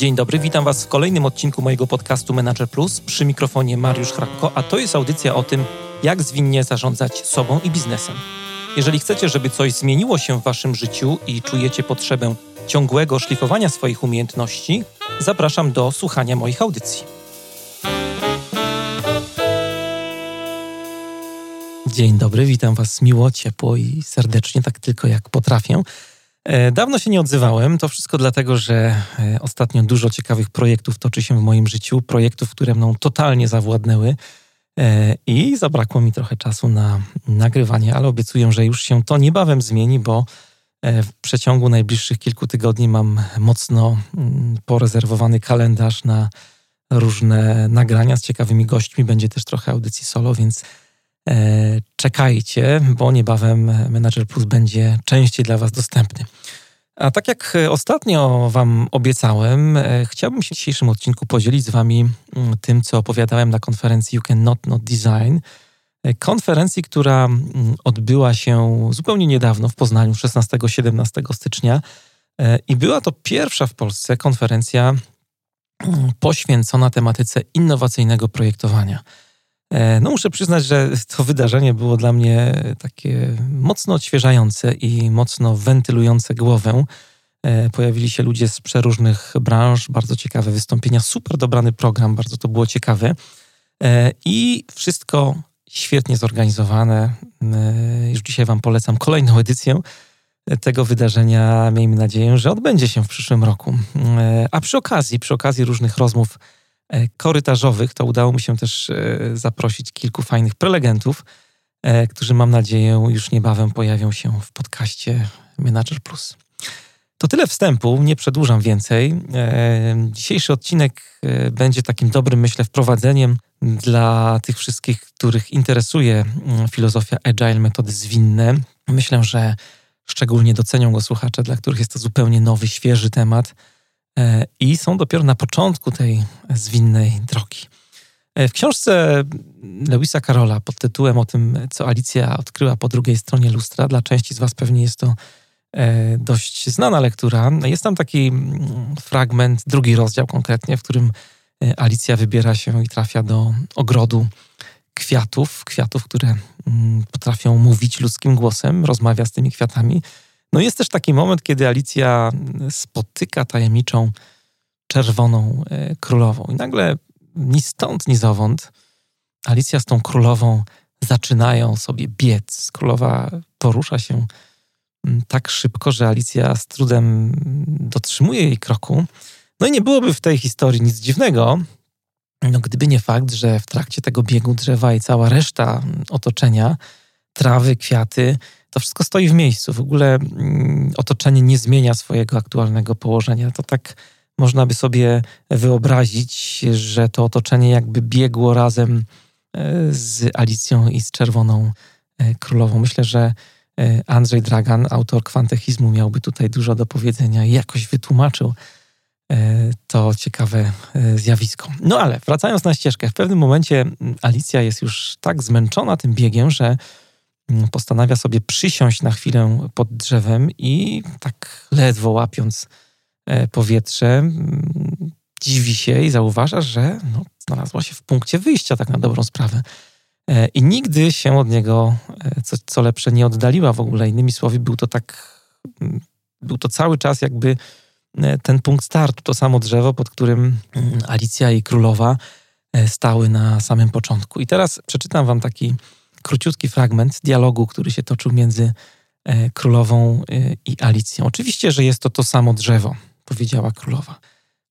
Dzień dobry, witam Was w kolejnym odcinku mojego podcastu Manager Plus. Przy mikrofonie Mariusz Hrabko, a to jest audycja o tym, jak zwinnie zarządzać sobą i biznesem. Jeżeli chcecie, żeby coś zmieniło się w Waszym życiu i czujecie potrzebę ciągłego szlifowania swoich umiejętności, zapraszam do słuchania moich audycji. Dzień dobry, witam Was miło, ciepło i serdecznie, tak tylko jak potrafię. E, dawno się nie odzywałem. To wszystko dlatego, że e, ostatnio dużo ciekawych projektów toczy się w moim życiu. Projektów, które mną totalnie zawładnęły. E, I zabrakło mi trochę czasu na nagrywanie, ale obiecuję, że już się to niebawem zmieni, bo w przeciągu najbliższych kilku tygodni mam mocno mm, porezerwowany kalendarz na różne nagrania z ciekawymi gośćmi. Będzie też trochę audycji solo, więc czekajcie, bo niebawem Manager Plus będzie częściej dla Was dostępny. A tak jak ostatnio Wam obiecałem, e, chciałbym się w dzisiejszym odcinku podzielić z Wami mm, tym, co opowiadałem na konferencji You Can Not Not Design. E, konferencji, która mm, odbyła się zupełnie niedawno w Poznaniu, 16-17 stycznia. I była to pierwsza w Polsce konferencja mm, poświęcona tematyce innowacyjnego projektowania. E, no muszę przyznać, że to wydarzenie było dla mnie takie mocno odświeżające i mocno wentylujące głowę. E, pojawili się ludzie z przeróżnych branż, bardzo ciekawe wystąpienia, super dobrany program, bardzo to było ciekawe. E, I wszystko świetnie zorganizowane. Już dzisiaj Wam polecam kolejną edycję tego wydarzenia. Miejmy nadzieję, że odbędzie się w przyszłym roku. A przy okazji, przy okazji różnych rozmów korytarzowych, to udało mi się też e, zaprosić kilku fajnych prelegentów, e, którzy mam nadzieję już niebawem pojawią się w podcaście Manager Plus. To tyle wstępu, nie przedłużam więcej. Dzisiejszy odcinek będzie takim dobrym, myślę, wprowadzeniem dla tych wszystkich, których interesuje filozofia agile, metody zwinne. Myślę, że szczególnie docenią go słuchacze, dla których jest to zupełnie nowy, świeży temat E, i są dopiero na początku tej zwinnej drogi. E, w książce Lewisa Karola pod tytułem o tym, co Alicja odkryła po drugiej stronie lustra, dla części z Was pewnie jest to e, dość znana lektura. Jest tam taki mm, fragment, drugi rozdział konkretnie, w którym Alicja wybiera się i trafia do ogrodu kwiatów, kwiatów, które mm, potrafią mówić ludzkim głosem, rozmawia z tymi kwiatami. No jest też taki moment, kiedy Alicja spotyka tajemniczą czerwoną e, królową. I nagle ni stąd, ni zowąd Alicja z tą królową zaczynają sobie biec. Królowa porusza się mm, tak szybko, że Alicja z trudem dotrzymuje jej kroku. No i nie byłoby w tej historii nic dziwnego, no gdyby nie fakt, że w trakcie tego biegu drzewa i cała reszta otoczenia, trawy, kwiaty, to wszystko stoi w miejscu. W ogóle mm, otoczenie nie zmienia swojego aktualnego położenia. To tak można by sobie wyobrazić, że to otoczenie jakby biegło razem e, z Alicją i z Czerwoną e, Królową. Myślę, że e, Andrzej Dragan, autor kwantechizmu, miałby tutaj dużo do powiedzenia i jakoś wytłumaczył to ciekawe zjawisko. No ale wracając na ścieżkę, w pewnym momencie Alicja jest już tak zmęczona tym biegiem, że Mm, postanawia sobie przysiąść na chwilę pod drzewem i tak ledwo łapiąc e, powietrze, mm, dziwi się i zauważa, że no, znalazła się w punkcie wyjścia, tak na dobrą sprawę. E, I nigdy się od niego, e, co, co lepsze, nie oddaliła w ogóle. Innymi słowy, był to tak, mm, był to cały czas jakby ten punkt startu, to samo drzewo, pod którym Alicja i królowa stały na samym początku. I teraz przeczytam wam taki króciutki fragment dialogu, który się toczył między e, królową e, i Alicją. Oczywiście, że jest to to samo drzewo, powiedziała królowa.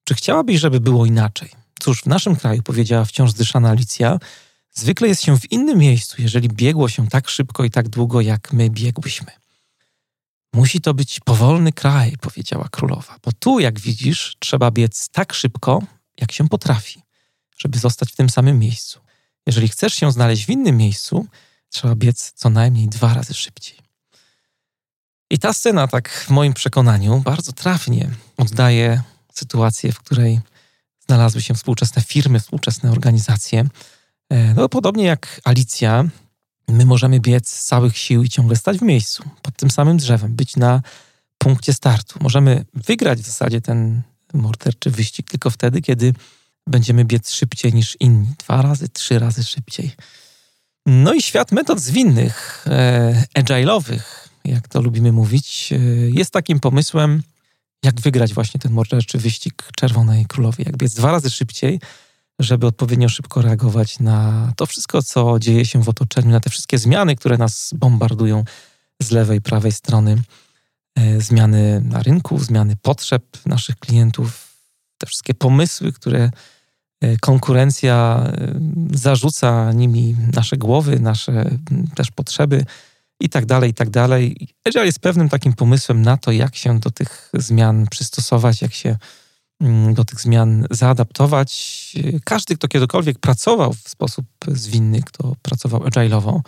Czy chciałabyś, żeby było inaczej? Cóż, w naszym kraju, powiedziała wciąż zdyszana Alicja, zwykle jest się w innym miejscu, jeżeli biegło się tak szybko i tak długo, jak my biegłyśmy. Musi to być powolny kraj, powiedziała królowa, bo tu, jak widzisz, trzeba biec tak szybko, jak się potrafi, żeby zostać w tym samym miejscu. Jeżeli chcesz się znaleźć w innym miejscu, trzeba biec co najmniej dwa razy szybciej. I ta scena, tak w moim przekonaniu, bardzo trafnie oddaje sytuację, w której znalazły się współczesne firmy, współczesne organizacje. E, no, podobnie jak Alicja, my możemy biec z całych sił i ciągle stać w miejscu, pod tym samym drzewem, być na punkcie startu. Możemy wygrać w zasadzie ten morderczy wyścig tylko wtedy, kiedy będziemy biec szybciej niż inni. Dwa razy, trzy razy szybciej. No i świat metod zwinnych, e, agile'owych, jak to lubimy mówić, e, jest takim pomysłem, jak wygrać właśnie ten morderczy wyścig Czerwonej Królowej. Jak biec dwa razy szybciej, żeby odpowiednio szybko reagować na to wszystko, co dzieje się w otoczeniu, na te wszystkie zmiany, które nas bombardują z lewej prawej strony. E, zmiany na rynku, zmiany potrzeb naszych klientów, te wszystkie pomysły, które konkurencja e, zarzuca nimi nasze głowy, nasze też potrzeby i tak dalej, i tak dalej. Agile jest pewnym takim pomysłem na to, jak się do tych zmian przystosować, jak się do tych zmian zaadaptować. Każdy, kto kiedykolwiek pracował w sposób zwinny, kto pracował agile'owo,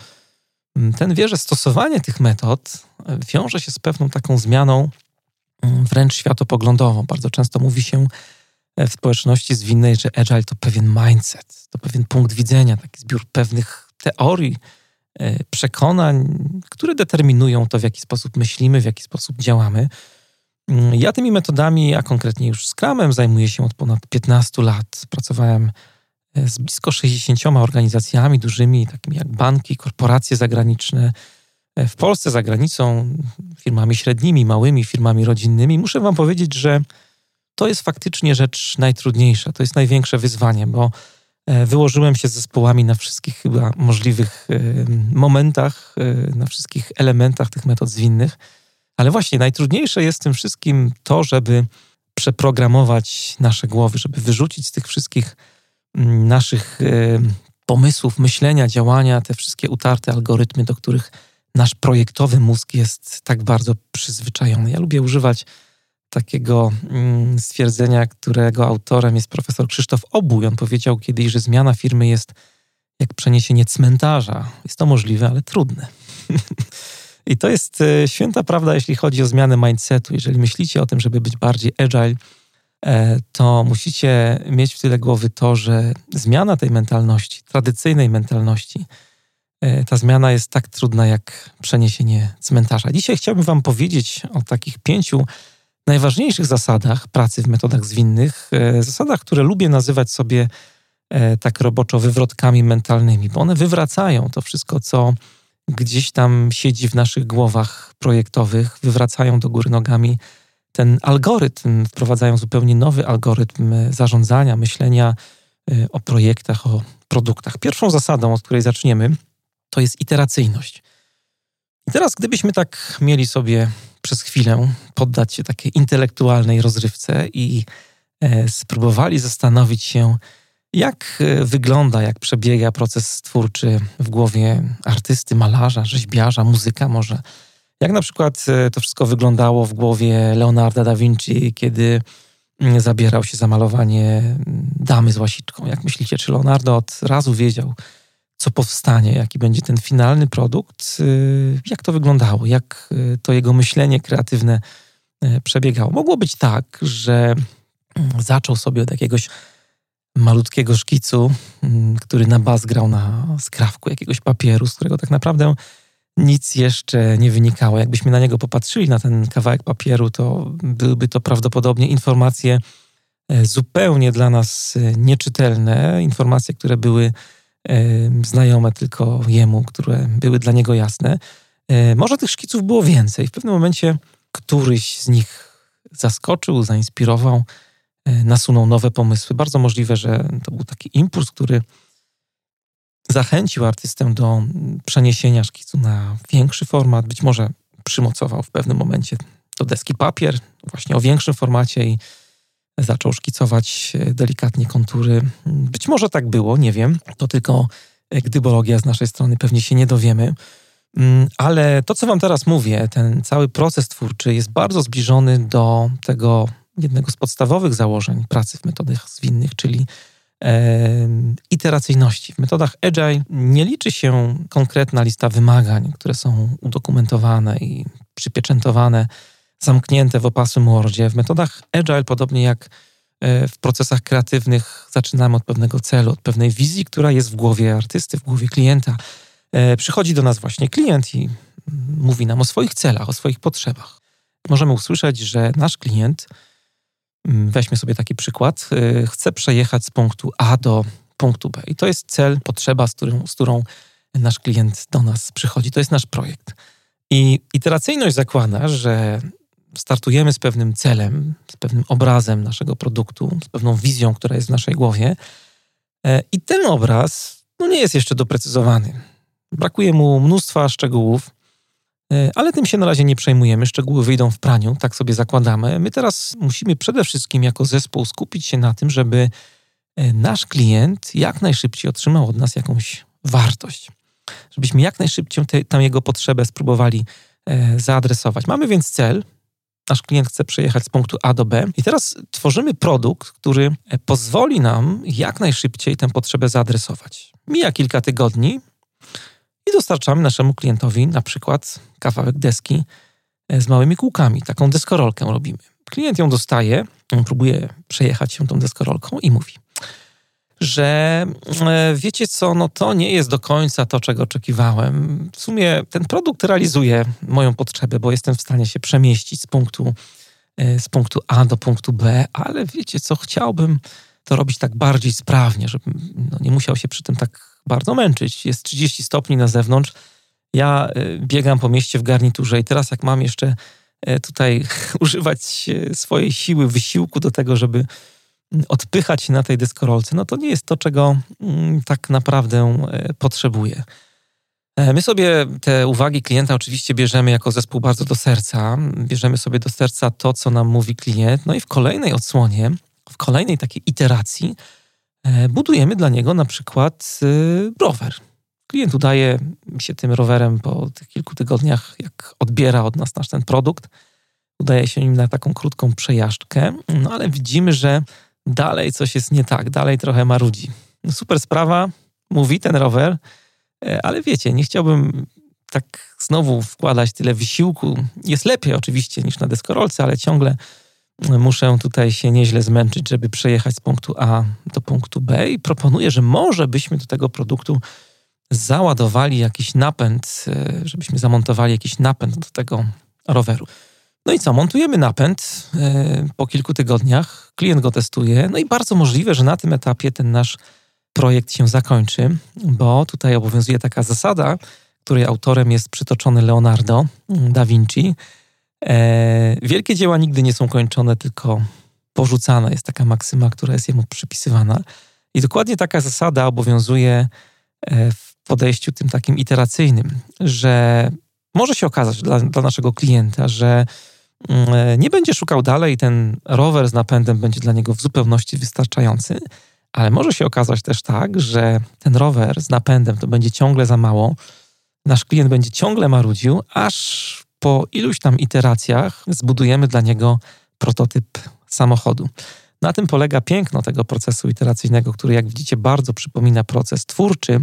ten wie, że stosowanie tych metod wiąże się z pewną taką zmianą wręcz światopoglądową. Bardzo często mówi się e, w społeczności zwinnej, że agile to pewien mindset, to pewien punkt widzenia, taki zbiór pewnych teorii, e, przekonań, które determinują to, w jaki sposób myślimy, w jaki sposób działamy. Mm, ja tymi metodami, a konkretnie już Scrumem, zajmuję się od ponad 15 lat. Pracowałem e, z blisko 60 organizacjami dużymi, takimi jak banki, korporacje zagraniczne, e, w Polsce, za granicą, firmami średnimi, małymi, firmami rodzinnymi. Muszę Wam powiedzieć, że to jest faktycznie rzecz najtrudniejsza, to jest największe wyzwanie, bo e, wyłożyłem się z zespołami na wszystkich chyba możliwych momentach, na wszystkich elementach tych metod zwinnych ale właśnie najtrudniejsze jest tym wszystkim to, żeby przeprogramować nasze głowy, żeby wyrzucić z tych wszystkich naszych e, pomysłów, myślenia, działania, te wszystkie utarte algorytmy, do których nasz projektowy mózg jest tak bardzo przyzwyczajony. Ja lubię używać takiego mm, stwierdzenia, którego autorem jest profesor Krzysztof Obuj. On powiedział kiedyś, że zmiana firmy jest jak przeniesienie cmentarza. Jest to możliwe, ale trudne. I to jest e, święta prawda, jeśli chodzi o zmianę mindsetu. Jeżeli myślicie o tym, żeby być bardziej agile, e, to musicie mieć w tyle głowy to, że zmiana tej mentalności, tradycyjnej mentalności, e, ta zmiana jest tak trudna jak przeniesienie cmentarza. Dzisiaj chciałbym Wam powiedzieć o takich pięciu najważniejszych zasadach pracy w metodach zwinnych, zasadach, które lubię nazywać sobie tak roboczo wywrotkami mentalnymi, bo one wywracają to wszystko, co gdzieś tam siedzi w naszych głowach projektowych, wywracają do góry nogami ten algorytm, wprowadzają zupełnie nowy algorytm zarządzania, myślenia o projektach, o produktach. Pierwszą zasadą, od której zaczniemy, to jest iteracyjność. I teraz, gdybyśmy tak mieli sobie przez chwilę poddać się takiej intelektualnej rozrywce i e, spróbowali zastanowić się, jak e, wygląda, jak przebiega proces twórczy w głowie artysty, malarza, rzeźbiarza, muzyka może? Jak na przykład e, to wszystko wyglądało w głowie Leonarda da Vinci, kiedy mm, zabierał się za malowanie mm, damy z łasiczką? Jak myślicie, czy Leonardo od razu wiedział, co powstanie, jaki będzie ten finalny produkt? E, jak to wyglądało? Jak to jego myślenie kreatywne przebiegało? Mogło być tak, że mm, zaczął sobie od jakiegoś malutkiego szkicu, mm, który na bas grał na skrawku jakiegoś papieru, z którego tak naprawdę nic jeszcze nie wynikało. Jakbyśmy na niego popatrzyli, na ten kawałek papieru, to byłyby to prawdopodobnie informacje e, zupełnie dla nas e, nieczytelne, informacje, które były znajome tylko jemu, które były dla niego jasne. Może tych szkiców było więcej. W pewnym momencie któryś z nich zaskoczył, zainspirował, E, nasunął nowe pomysły. Bardzo możliwe, że to był taki impuls, który zachęcił artystę do przeniesienia szkicu na większy format. Być może przymocował w pewnym momencie do deski papier, właśnie o większym formacie i zaczął szkicować e, delikatnie kontury. Być może tak było, nie wiem. To tylko gdybologia z naszej strony, pewnie się nie dowiemy. Mm, ale to, co Wam teraz mówię, ten cały proces twórczy jest bardzo zbliżony do tego jednego z podstawowych założeń pracy w metodach zwinnych, czyli e, iteracyjności. W metodach Agile nie liczy się konkretna lista wymagań, które są udokumentowane i przypieczętowane, zamknięte w opasłym Wordzie. W metodach Agile, podobnie jak e, w procesach kreatywnych, zaczynamy od pewnego celu, od pewnej wizji, która jest w głowie artysty, w głowie klienta. E, przychodzi do nas właśnie klient i mówi nam o swoich celach, o swoich potrzebach. Możemy usłyszeć, że nasz klient mm, weźmy sobie taki przykład, y, chcę przejechać z punktu A do punktu B. I to jest cel, potrzeba, z z którą nasz klient do nas przychodzi. To jest nasz projekt. I iteracyjność zakłada, że startujemy z pewnym celem, z pewnym obrazem naszego produktu, z pewną wizją, która jest w naszej głowie. E, I ten obraz no, nie jest jeszcze doprecyzowany. Brakuje mu mnóstwa szczegółów, e, ale tym się na razie nie przejmujemy. Szczegóły wyjdą w praniu, tak sobie zakładamy. My teraz musimy przede wszystkim jako zespół skupić się na tym, żeby e, nasz klient jak najszybciej otrzymał od nas jakąś wartość. Żebyśmy jak najszybciej te, tam jego potrzebę spróbowali zaadresować. Mamy więc cel, nasz klient chce przejechać z punktu A do B. I teraz tworzymy produkt, który pozwoli nam jak najszybciej tę potrzebę zaadresować. Mija kilka tygodni i dostarczamy naszemu klientowi na przykład kawałek deski e, z małymi kółkami. Taką deskorolkę robimy. Klient ją dostaje, próbuje przejechać się tą deskorolką i mówi – że e, wiecie co, no to nie jest do końca to, czego oczekiwałem. W sumie ten produkt realizuje moją potrzebę, bo jestem w stanie się przemieścić z punktu, e, z punktu A do punktu B, ale wiecie co, chciałbym to robić tak bardziej sprawnie, żebym no, nie musiał się przy tym tak bardzo męczyć. Jest 30 stopni na zewnątrz, ja e, biegam po mieście w garniturze i teraz jak mam jeszcze tutaj używać swojej siły, wysiłku do tego, żeby odpychać na tej deskorolce, no to nie jest to, czego mm, tak naprawdę e, potrzebuje. My sobie te uwagi klienta oczywiście bierzemy jako zespół bardzo do serca. Bierzemy sobie do serca to, co nam mówi klient, no i w kolejnej odsłonie, w kolejnej takiej iteracji e, budujemy dla niego na przykład rower. Klient udaje się tym rowerem po tych kilku tygodniach, jak odbiera od nas nasz ten produkt, udaje się nim na taką krótką przejażdżkę, no ale widzimy, że dalej coś jest nie tak, dalej trochę marudzi. No super sprawa, mówi ten rower, e, ale wiecie, nie chciałbym tak znowu wkładać tyle wysiłku. Jest lepiej oczywiście niż na deskorolce, ale ciągle muszę tutaj się nieźle zmęczyć, żeby przejechać z punktu A do punktu B i proponuję, że może byśmy do tego produktu załadowali jakiś napęd, e, żebyśmy zamontowali jakiś napęd do tego roweru. No i co, montujemy napęd e, po kilku tygodniach, klient go testuje, no i bardzo możliwe, że na tym etapie ten nasz projekt się zakończy, bo tutaj obowiązuje taka zasada, której autorem jest przytoczony Leonardo da Vinci. E, wielkie dzieła nigdy nie są kończone, tylko porzucane. Jest taka maksyma, która jest jemu przypisywana. I dokładnie taka zasada obowiązuje e, w podejściu tym takim iteracyjnym, że może się okazać dla, dla naszego klienta, że nie będzie szukał dalej, ten rower z napędem będzie dla niego w zupełności wystarczający, ale może się okazać też tak, że ten rower z napędem to będzie ciągle za mało, nasz klient będzie ciągle marudził, aż po iluś tam iteracjach zbudujemy dla niego prototyp samochodu. Na tym polega piękno tego procesu iteracyjnego, który, jak widzicie, bardzo przypomina proces twórczy,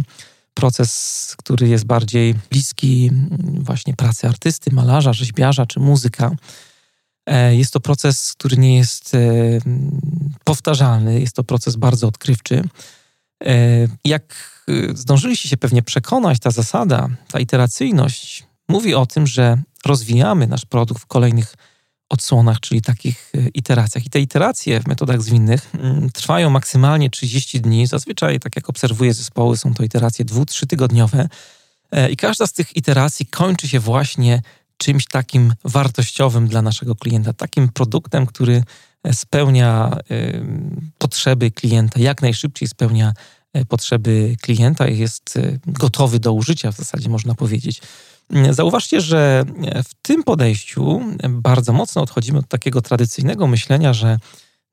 proces, który jest bardziej bliski mm, właśnie pracy artysty, malarza, rzeźbiarza czy muzyka. E, jest to proces, który nie jest e, powtarzalny, jest to proces bardzo odkrywczy. E, jak zdążyliście się pewnie przekonać, ta zasada, ta iteracyjność mówi o tym, że rozwijamy nasz produkt w kolejnych odsłonach, czyli takich iteracjach. I te iteracje w metodach zwinnych mm, trwają maksymalnie 30 dni. Zazwyczaj, tak jak obserwuję zespoły, są to iteracje dwu-, tygodniowe. I każda z tych iteracji kończy się właśnie czymś takim wartościowym dla naszego klienta, takim produktem, który e, spełnia potrzeby klienta, jak najszybciej spełnia e, potrzeby klienta i jest e, gotowy do użycia, w zasadzie można powiedzieć. Mm, zauważcie, że w tym podejściu bardzo mocno odchodzimy od takiego tradycyjnego myślenia, że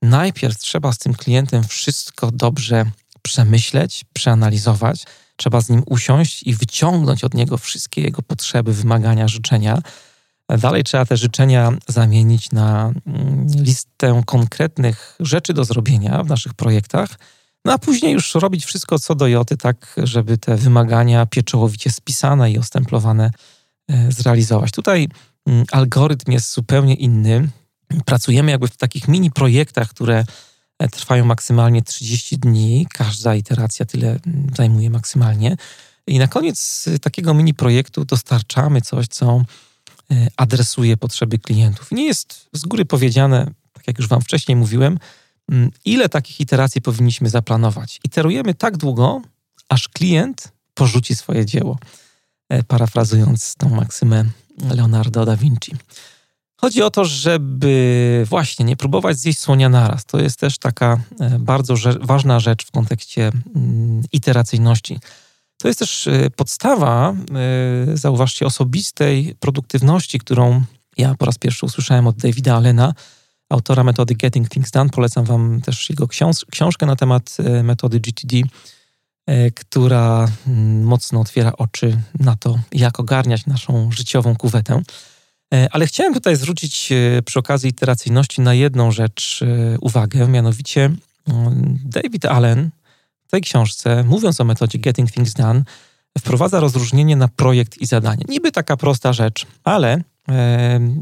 najpierw trzeba z tym klientem wszystko dobrze przemyśleć, przeanalizować, Trzeba z nim usiąść i wyciągnąć od niego wszystkie jego potrzeby, wymagania, życzenia. Dalej trzeba te życzenia zamienić na mm, listę konkretnych rzeczy do zrobienia w naszych projektach, no a później już robić wszystko co do joty, tak żeby te wymagania pieczołowicie spisane i ostemplowane e, zrealizować. Tutaj mm, algorytm jest zupełnie inny. Pracujemy jakby w takich mini projektach, które trwają maksymalnie 30 dni. Każda iteracja tyle mm, zajmuje maksymalnie. I na koniec takiego mini projektu dostarczamy coś, co e, adresuje potrzeby klientów. Nie jest z góry powiedziane, tak tak jak już Wam wcześniej mówiłem, mm, ile takich iteracji powinniśmy zaplanować. Iterujemy tak długo, aż klient porzuci swoje dzieło. E, parafrazując tą maksymę Leonardo da Vinci. Chodzi o to, żeby właśnie nie próbować zjeść słonia naraz. To jest też taka e, bardzo ważna rzecz w kontekście mm, iteracyjności. To jest też e, podstawa, zauważcie, osobistej produktywności, którą ja po raz pierwszy usłyszałem od Davida Allena, autora metody Getting Things Done. Polecam Wam też jego książ książkę na temat metody GTD E, która mm, mocno otwiera oczy na to, jak ogarniać naszą życiową kuwetę. E, ale chciałem tutaj zwrócić e, przy okazji iteracyjności na jedną rzecz uwagę, mianowicie mm, David Allen w tej książce, mówiąc o metodzie Getting Things Done, wprowadza rozróżnienie na projekt i zadanie. Niby taka prosta rzecz, ale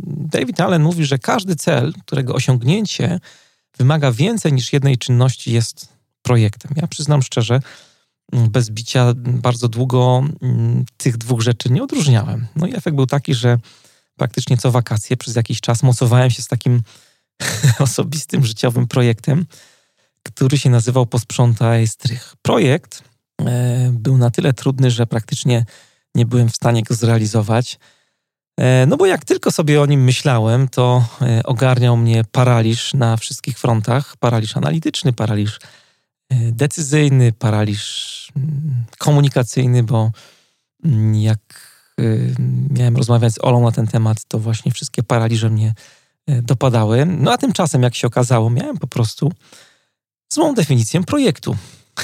David Allen mówi, że każdy cel, którego osiągnięcie wymaga więcej niż jednej czynności, jest projektem. Ja przyznam szczerze, bez bicia bardzo długo mm, tych dwóch rzeczy nie odróżniałem. No i efekt był taki, że praktycznie co wakacje przez jakiś czas mocowałem się z takim osobistym, życiowym projektem, który się nazywał Posprzątaj strych. Projekt e, był na tyle trudny, że praktycznie nie byłem w stanie go zrealizować. E, no bo jak tylko sobie o nim myślałem, to e, ogarniał mnie paraliż na wszystkich frontach. Paraliż analityczny, paraliż decyzyjny, paraliż mm, komunikacyjny, bo mm, jak miałem rozmawiać z Olą na ten temat, to właśnie wszystkie paraliże mnie e, dopadały. No a tymczasem, jak się okazało, miałem po prostu złą definicję projektu,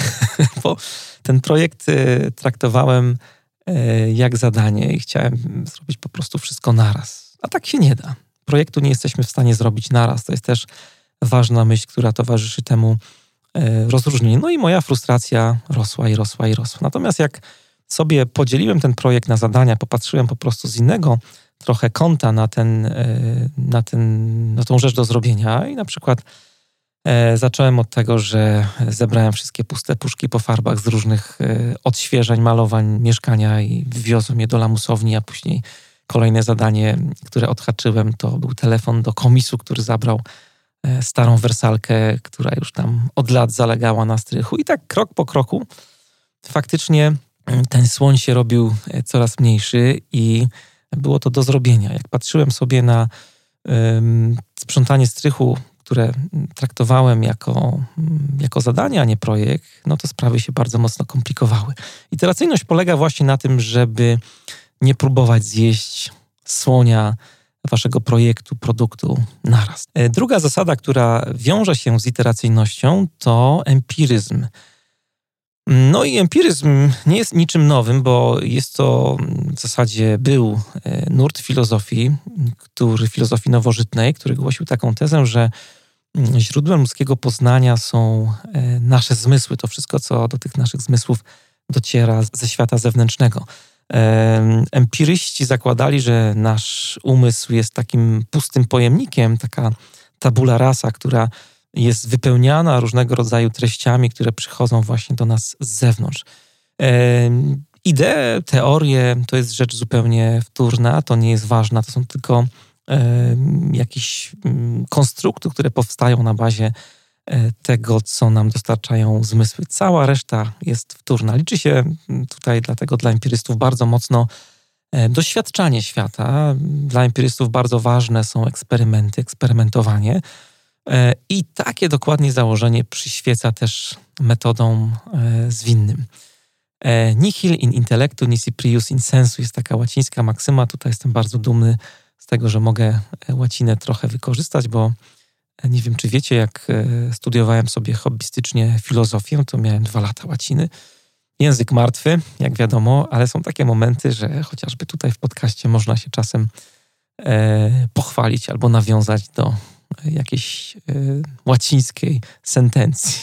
bo ten projekt traktowałem jak zadanie i chciałem zrobić po prostu wszystko naraz. A tak się nie da. Projektu nie jesteśmy w stanie zrobić naraz. To jest też ważna myśl, która towarzyszy temu rozróżnienie. No i moja frustracja rosła i rosła i rosła. Natomiast jak sobie podzieliłem ten projekt na zadania, popatrzyłem po prostu z innego trochę kąta na, ten, e, na, ten, na tą rzecz do zrobienia i na przykład e, zacząłem od tego, że zebrałem wszystkie puste puszki po farbach z różnych odświeżeń, malowań mieszkania i wywiozłem je do lamusowni, a później kolejne zadanie, które odhaczyłem, to był telefon do komisu, który zabrał E, starą wersalkę, która już tam od lat zalegała na strychu. I tak krok po kroku faktycznie ten słoń się robił e, coraz mniejszy i było to do zrobienia. Jak patrzyłem sobie na sprzątanie strychu, które traktowałem jako, jako zadanie, a nie projekt, no to sprawy się bardzo mocno komplikowały. Iteracyjność polega właśnie na tym, żeby nie próbować zjeść słonia waszego projektu, produktu naraz. E, druga zasada, która wiąże się z iteracyjnością, to empiryzm. No i empiryzm nie jest niczym nowym, bo jest to w zasadzie był e, nurt filozofii, który, filozofii nowożytnej, który głosił taką tezę, że mm, źródłem ludzkiego poznania są e, nasze zmysły, to wszystko, co do tych naszych zmysłów dociera ze świata zewnętrznego. Empiryści zakładali, że nasz umysł jest takim pustym pojemnikiem, taka tabula rasa, która jest wypełniana różnego rodzaju treściami, które przychodzą właśnie do nas z zewnątrz. Idee, teorie to jest rzecz zupełnie wtórna, to nie jest ważna, to są tylko jakieś mm, konstrukty, które powstają na bazie E, tego, co nam dostarczają zmysły. Cała reszta jest wtórna. Liczy się tutaj dlatego dla empirystów bardzo mocno e, doświadczanie świata. Dla empirystów bardzo ważne są eksperymenty, eksperymentowanie. E, I takie dokładnie założenie przyświeca też metodom zwinnym. Nihil in intellectu, nisi prius in sensu jest taka łacińska maksyma. Tutaj jestem bardzo dumny z tego, że mogę łacinę trochę wykorzystać, bo nie wiem, czy wiecie, jak e, studiowałem sobie hobbystycznie filozofię, to miałem dwa lata łaciny. Język martwy, jak wiadomo, ale są takie momenty, że chociażby tutaj w podcaście można się czasem e, pochwalić albo nawiązać do jakiejś e, łacińskiej sentencji.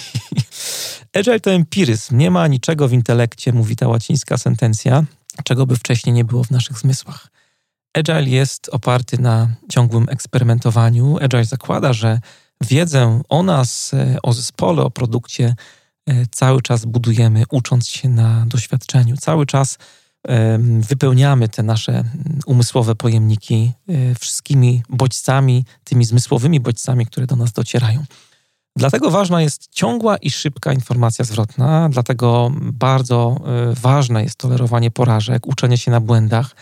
Agile to empiryzm. Nie ma niczego w intelekcie, mówi ta łacińska sentencja, czego by wcześniej nie było w naszych zmysłach. Agile jest oparty na ciągłym eksperymentowaniu. Agile zakłada, że wiedzę o nas, e, o zespole, o produkcie e, cały czas budujemy, ucząc się na doświadczeniu. Cały czas wypełniamy te nasze umysłowe pojemniki wszystkimi bodźcami, tymi zmysłowymi bodźcami, które do nas docierają. Dlatego ważna jest ciągła i szybka informacja zwrotna, dlatego bardzo ważne jest tolerowanie porażek, uczenie się na błędach,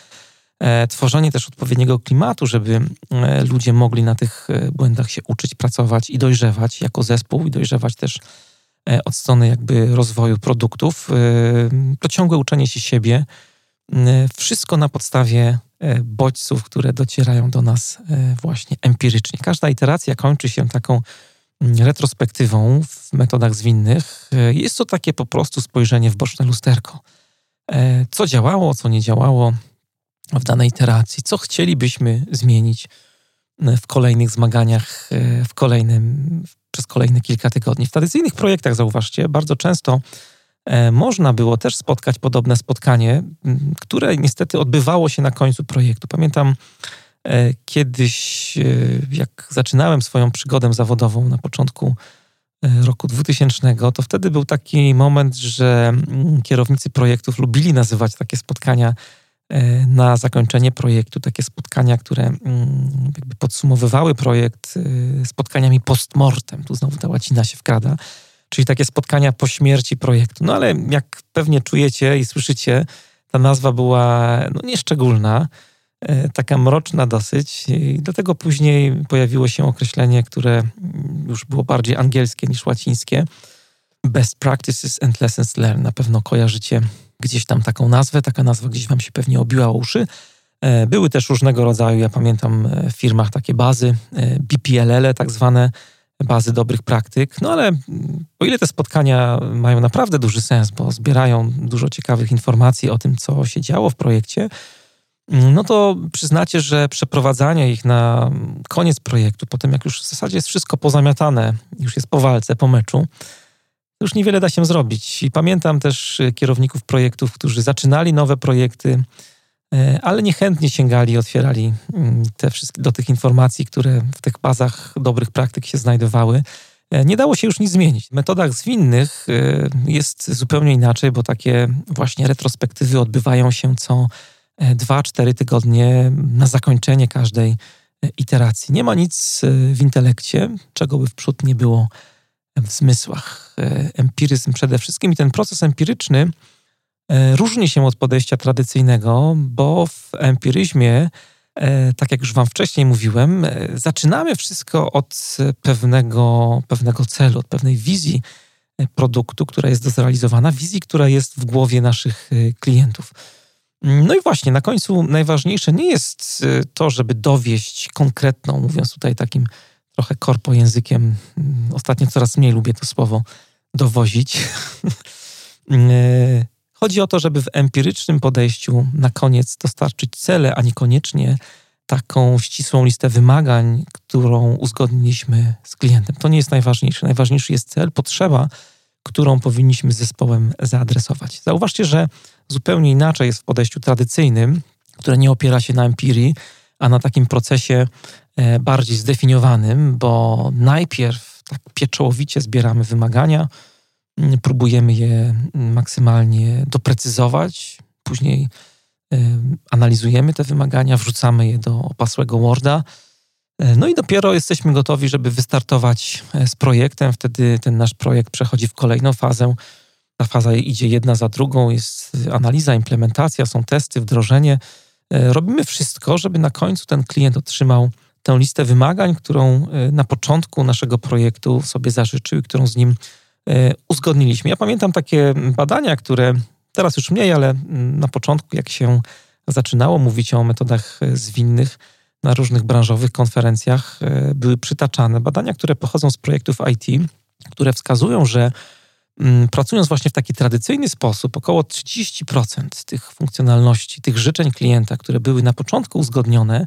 E, tworzenie też odpowiedniego klimatu, żeby e, ludzie mogli na tych e, błędach się uczyć, pracować i dojrzewać jako zespół i dojrzewać też od strony jakby rozwoju produktów. To ciągłe uczenie się siebie. Wszystko na podstawie bodźców, które docierają do nas właśnie empirycznie. Każda iteracja kończy się taką mm, retrospektywą w metodach zwinnych. Jest to takie po prostu spojrzenie w boczne lusterko. Co działało, co nie działało, w danej iteracji, co chcielibyśmy zmienić e, w kolejnych zmaganiach, e, w kolejnym, przez kolejne kilka tygodni. W tradycyjnych projektach, zauważcie, bardzo często e, można było też spotkać podobne spotkanie, które niestety odbywało się na końcu projektu. Pamiętam kiedyś, jak zaczynałem swoją przygodę zawodową na początku roku 2000, to wtedy był taki moment, że kierownicy projektów lubili nazywać takie spotkania E, na zakończenie projektu takie spotkania, które mm, jakby podsumowywały projekt e, spotkaniami postmortem. Tu znowu ta łacina się wkrada, czyli takie spotkania po śmierci projektu. No ale jak pewnie czujecie i słyszycie, ta nazwa była no, nieszczególna, e, taka mroczna dosyć. I dlatego później pojawiło się określenie, które już było bardziej angielskie niż łacińskie. Best practices and lessons learned. Na pewno kojarzycie gdzieś tam taką nazwę, taka nazwa gdzieś wam się pewnie obiła uszy. E, były też różnego rodzaju, ja pamiętam e, w firmach takie bazy, e, BPLL, tak zwane bazy dobrych praktyk. No ale mm, o ile te spotkania mają naprawdę duży sens, bo zbierają dużo ciekawych informacji o tym, co się działo w projekcie, mm, no to przyznacie, że przeprowadzanie ich na koniec projektu, potem jak już w zasadzie jest wszystko pozamiatane, już jest po walce, po meczu, już niewiele da się zrobić. I pamiętam też e, kierowników projektów, którzy zaczynali nowe projekty, e, ale niechętnie sięgali i otwierali mm, te wszystkie, do tych informacji, które w tych bazach dobrych praktyk się znajdowały. E, nie dało się już nic zmienić. W metodach zwinnych jest zupełnie inaczej, bo takie właśnie retrospektywy odbywają się co 2-4 tygodnie na zakończenie każdej iteracji. Nie ma nic w intelekcie, czego by w przód nie było w zmysłach. E, empiryzm przede wszystkim i ten proces empiryczny e, różni się od podejścia tradycyjnego, bo w empiryzmie, e, tak jak już Wam wcześniej mówiłem, zaczynamy wszystko od pewnego, pewnego celu, od pewnej wizji produktu, która jest zrealizowana, wizji, która jest w głowie naszych klientów. No i właśnie, na końcu najważniejsze nie jest to, żeby dowieść konkretną, mówiąc tutaj takim trochę korpo językiem. Ostatnio coraz mniej lubię to słowo dowozić. E, chodzi o to, żeby w empirycznym podejściu na koniec dostarczyć cele, a niekoniecznie taką ścisłą listę wymagań, którą uzgodniliśmy z klientem. To nie jest najważniejsze. Najważniejszy jest cel, potrzeba, którą powinniśmy z zespołem zaadresować. Zauważcie, że zupełnie inaczej jest w podejściu tradycyjnym, które nie opiera się na empirii, a na takim procesie bardziej zdefiniowanym, bo najpierw tak pieczołowicie zbieramy wymagania, mm, próbujemy je maksymalnie doprecyzować, później e, analizujemy te wymagania, wrzucamy je do opasłego Worda. E, no i dopiero jesteśmy gotowi, żeby wystartować z projektem. Wtedy ten nasz projekt przechodzi w kolejną fazę. Ta faza idzie jedna za drugą, jest analiza, implementacja, są testy, wdrożenie. Robimy wszystko, żeby na końcu ten klient otrzymał tę listę wymagań, którą e, na początku naszego projektu sobie zażyczył i którą z nim e, uzgodniliśmy. Ja pamiętam takie badania, które teraz już mniej, ale na początku, jak się zaczynało mówić o metodach e, zwinnych na różnych branżowych konferencjach, były przytaczane. Badania, które pochodzą z projektów IT, które wskazują, że pracując właśnie w taki tradycyjny sposób, około 30% tych funkcjonalności, tych życzeń klienta, które były na początku uzgodnione, Mm,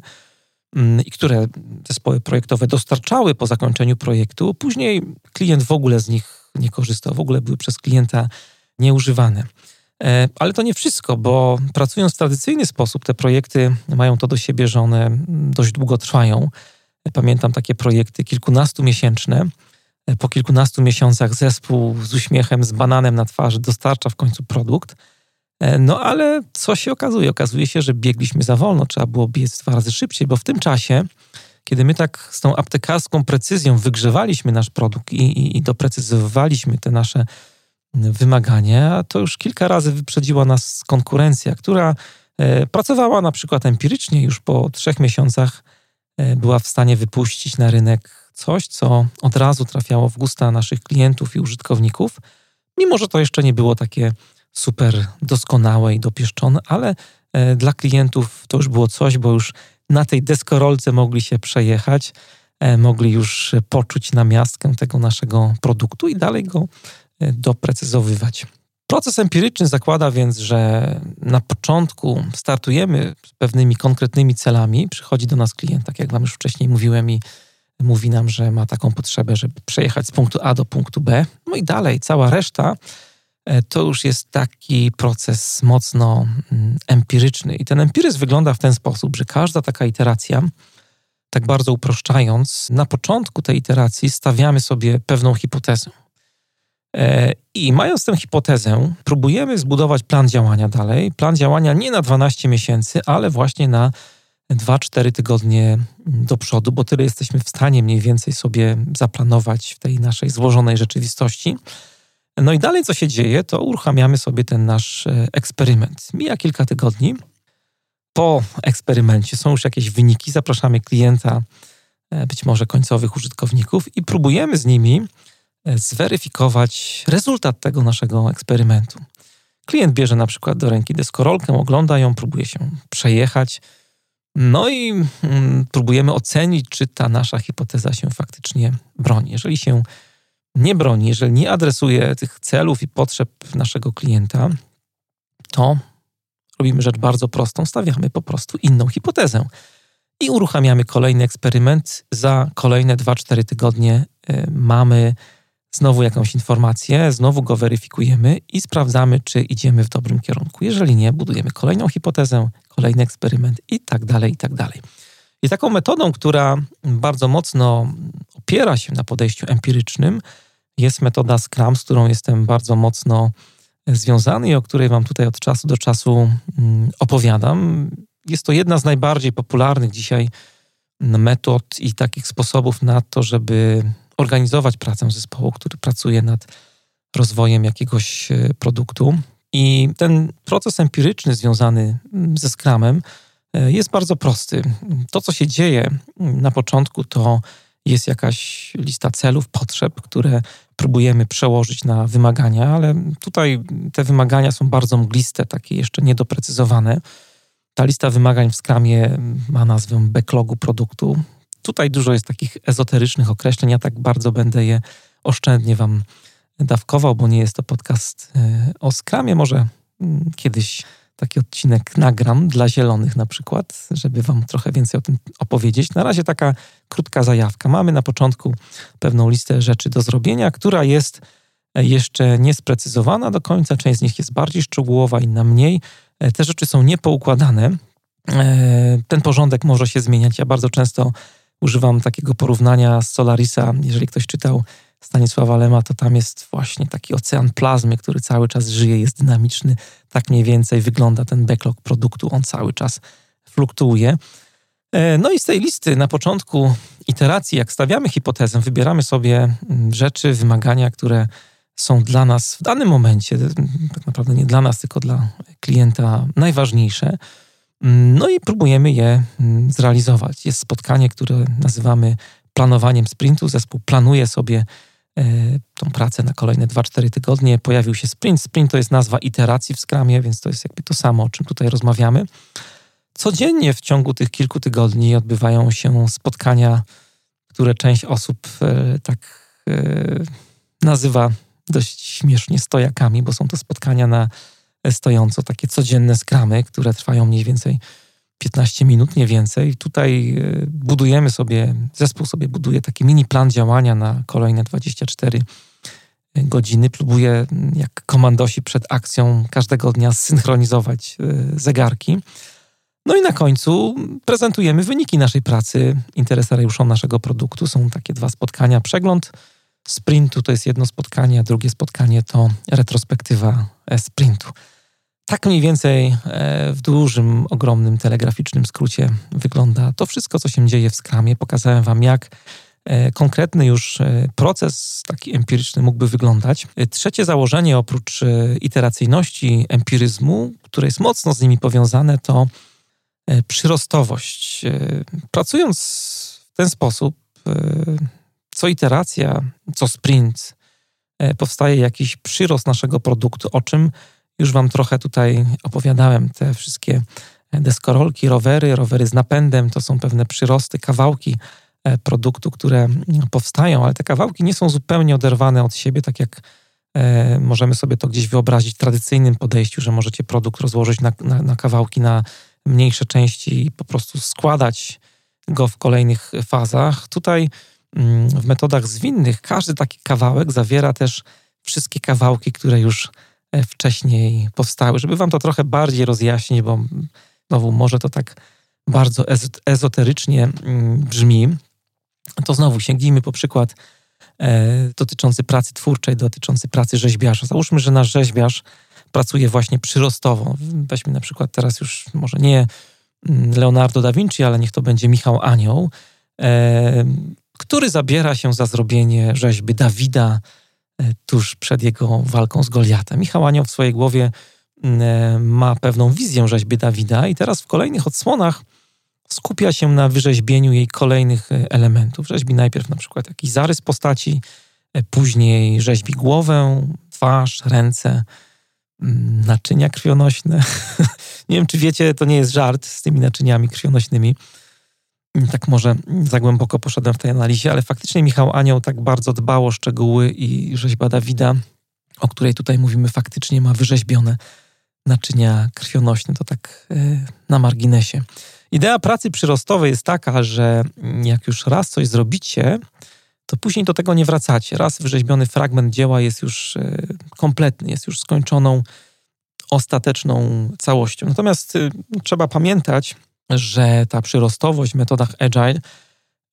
i które zespoły projektowe dostarczały po zakończeniu projektu, później klient w ogóle z nich nie korzystał, w ogóle były przez klienta nieużywane. E, ale to nie wszystko, bo pracując w tradycyjny sposób, te projekty mają to do siebie, że one dość długo trwają. Pamiętam takie projekty kilkunastomiesięczne. E, po kilkunastu miesiącach zespół z uśmiechem, z bananem na twarzy dostarcza w końcu produkt. E, no ale co się okazuje? Okazuje się, że biegliśmy za wolno, trzeba było biec dwa razy szybciej, bo w tym czasie, kiedy my tak z tą aptekarską precyzją wygrzewaliśmy nasz produkt i, i, i doprecyzowaliśmy te nasze wymagania, to już kilka razy wyprzedziła nas konkurencja, która e, pracowała na przykład empirycznie, już po trzech miesiącach e, była w stanie wypuścić na rynek coś, co od razu trafiało w gusta naszych klientów i użytkowników, mimo że to jeszcze nie było takie super doskonałe i dopieszczone, ale e, dla klientów to już było coś, bo już na tej deskorolce mogli się przejechać, mogli już poczuć namiastkę tego naszego produktu i dalej go doprecyzowywać. Proces empiryczny zakłada więc, że na początku startujemy z pewnymi konkretnymi celami. Przychodzi do nas klient, tak jak Wam już wcześniej mówiłem, i mówi nam, że ma taką potrzebę, żeby przejechać z punktu A do punktu B. No i dalej, cała reszta e, to już jest taki proces mocno mm, empiryczny. I ten empiryzm wygląda w ten sposób, że każda taka iteracja, tak bardzo uproszczając, na początku tej iteracji stawiamy sobie pewną hipotezę. E, I mając tę hipotezę, próbujemy zbudować plan działania dalej. Plan działania nie na 12 miesięcy, ale właśnie na 2-4 tygodnie do przodu, bo tyle jesteśmy w stanie mniej więcej sobie zaplanować w tej naszej złożonej rzeczywistości. No i dalej, co się dzieje, to uruchamiamy sobie ten nasz e, eksperyment. Mija kilka tygodni. Po eksperymencie są już jakieś wyniki, zapraszamy klienta, e, być może końcowych użytkowników i próbujemy z nimi E, zweryfikować rezultat tego naszego eksperymentu. Klient bierze na przykład do ręki deskorolkę, ogląda ją, próbuje się przejechać, no i mm, próbujemy ocenić, czy ta nasza hipoteza się faktycznie broni. Jeżeli się nie broni, jeżeli nie adresuje tych celów i potrzeb naszego klienta, to robimy rzecz bardzo prostą, stawiamy po prostu inną hipotezę i uruchamiamy kolejny eksperyment. Za kolejne 2-4 tygodnie y, mamy znowu jakąś informację, znowu go weryfikujemy i sprawdzamy, czy idziemy w dobrym kierunku. Jeżeli nie, budujemy kolejną hipotezę, kolejny eksperyment i tak dalej, i tak dalej. I taką metodą, która bardzo mocno opiera się na podejściu empirycznym, jest metoda Scrum, z którą jestem bardzo mocno związany i o której Wam tutaj od czasu do czasu mm, opowiadam. Jest to jedna z najbardziej popularnych dzisiaj metod i takich sposobów na to, żeby organizować pracę zespołu, który pracuje nad rozwojem jakiegoś e, produktu. I ten proces empiryczny związany mm, ze Scrumem e, jest bardzo prosty. To, co się dzieje na początku, to jest jakaś lista celów, potrzeb, które próbujemy przełożyć na wymagania, ale tutaj te wymagania są bardzo mgliste, takie jeszcze niedoprecyzowane. Ta lista wymagań w Scrumie ma nazwę backlogu produktu. Tutaj dużo jest takich ezoterycznych określeń. Ja tak bardzo będę je oszczędnie Wam dawkował, bo nie jest to podcast e, o skramie. Może mm, kiedyś taki odcinek nagram dla zielonych na przykład, żeby Wam trochę więcej o tym opowiedzieć. Na razie taka krótka zajawka. Mamy na początku pewną listę rzeczy do zrobienia, która jest e, jeszcze niesprecyzowana do końca. Część z nich jest bardziej szczegółowa, inna mniej. E, te rzeczy są niepoukładane. Ten porządek może się zmieniać. Ja bardzo często używam takiego porównania z Solarisa. Jeżeli ktoś czytał Stanisława Lema, to tam jest właśnie taki ocean plazmy, który cały czas żyje, jest dynamiczny. Tak mniej więcej wygląda ten backlog produktu. On cały czas fluktuuje. E, no i z tej listy na początku iteracji, jak stawiamy hipotezę, wybieramy sobie mm, rzeczy, wymagania, które są dla nas w danym momencie, tak naprawdę nie dla nas, tylko dla klienta najważniejsze. No i próbujemy je mm, zrealizować. Jest spotkanie, które nazywamy planowaniem sprintu. Zespół planuje sobie tą pracę na kolejne 2-4 tygodnie. Pojawił się sprint. Sprint to jest nazwa iteracji w Scrumie, więc to jest jakby to samo, o czym tutaj rozmawiamy. Codziennie w ciągu tych kilku tygodni odbywają się spotkania, które część osób e, tak e, nazywa dość śmiesznie stojakami, bo są to spotkania na stojąco, takie codzienne skramy, które trwają mniej więcej 15 minut, nie więcej. Tutaj e, budujemy sobie, zespół sobie buduje taki mini plan działania na kolejne 24 godziny. Próbuje jak komandosi przed akcją każdego dnia zsynchronizować e, zegarki. No i na końcu prezentujemy wyniki naszej pracy interesariuszom naszego produktu. Są takie dwa spotkania. Przegląd sprintu to jest jedno spotkanie, a drugie spotkanie to retrospektywa e, sprintu. Tak mniej więcej e, w dużym, ogromnym telegraficznym skrócie wygląda to wszystko, co się dzieje w Scrumie. Pokazałem Wam, jak e, konkretny już e, proces taki empiryczny mógłby wyglądać. Trzecie założenie, oprócz iteracyjności, empiryzmu, które jest mocno z nimi powiązane, to przyrostowość. Pracując w ten sposób, co iteracja, co sprint, powstaje jakiś przyrost naszego produktu, o czym już Wam trochę tutaj opowiadałem. Te wszystkie deskorolki, rowery, rowery z napędem to są pewne przyrosty, kawałki e, produktu, które powstają, ale te kawałki nie są zupełnie oderwane od siebie, tak jak e, możemy sobie to gdzieś wyobrazić w tradycyjnym podejściu, że możecie produkt rozłożyć na, na, na kawałki, na mniejsze części i po prostu składać go w kolejnych fazach. Tutaj mm, w metodach zwinnych każdy taki kawałek zawiera też wszystkie kawałki, które już E, wcześniej powstały, żeby wam to trochę bardziej rozjaśnić, bo znowu może to tak bardzo ezoterycznie mm, brzmi, to znowu sięgnijmy po przykład e, dotyczący pracy twórczej, dotyczący pracy rzeźbiarza. Załóżmy, że nasz rzeźbiarz pracuje właśnie przyrostowo. Weźmy na przykład teraz już może nie mm, Leonardo da Vinci, ale niech to będzie Michał Anioł, e, który zabiera się za zrobienie rzeźby Dawida E, tuż przed jego walką z Goliatem. Michał Anioł w swojej głowie e, ma pewną wizję rzeźby Dawida i teraz w kolejnych odsłonach skupia się na wyrzeźbieniu jej kolejnych e, elementów. Rzeźbi najpierw na przykład jakiś zarys postaci, później rzeźbi głowę, twarz, ręce, naczynia krwionośne. nie wiem, czy wiecie, to nie jest żart z tymi naczyniami krwionośnymi tak może za głęboko poszedłem w tej analizie, ale faktycznie Michał Anioł tak bardzo dbał o szczegóły i rzeźba Dawida, o której tutaj mówimy, faktycznie ma wyrzeźbione naczynia krwionośne. To tak yy, na marginesie. Idea pracy przyrostowej jest taka, że jak już raz coś zrobicie, to później do tego nie wracacie. Raz wyrzeźbiony fragment dzieła jest już yy, kompletny, jest już skończoną, ostateczną całością. Natomiast yy, trzeba pamiętać, że ta przyrostowość w metodach agile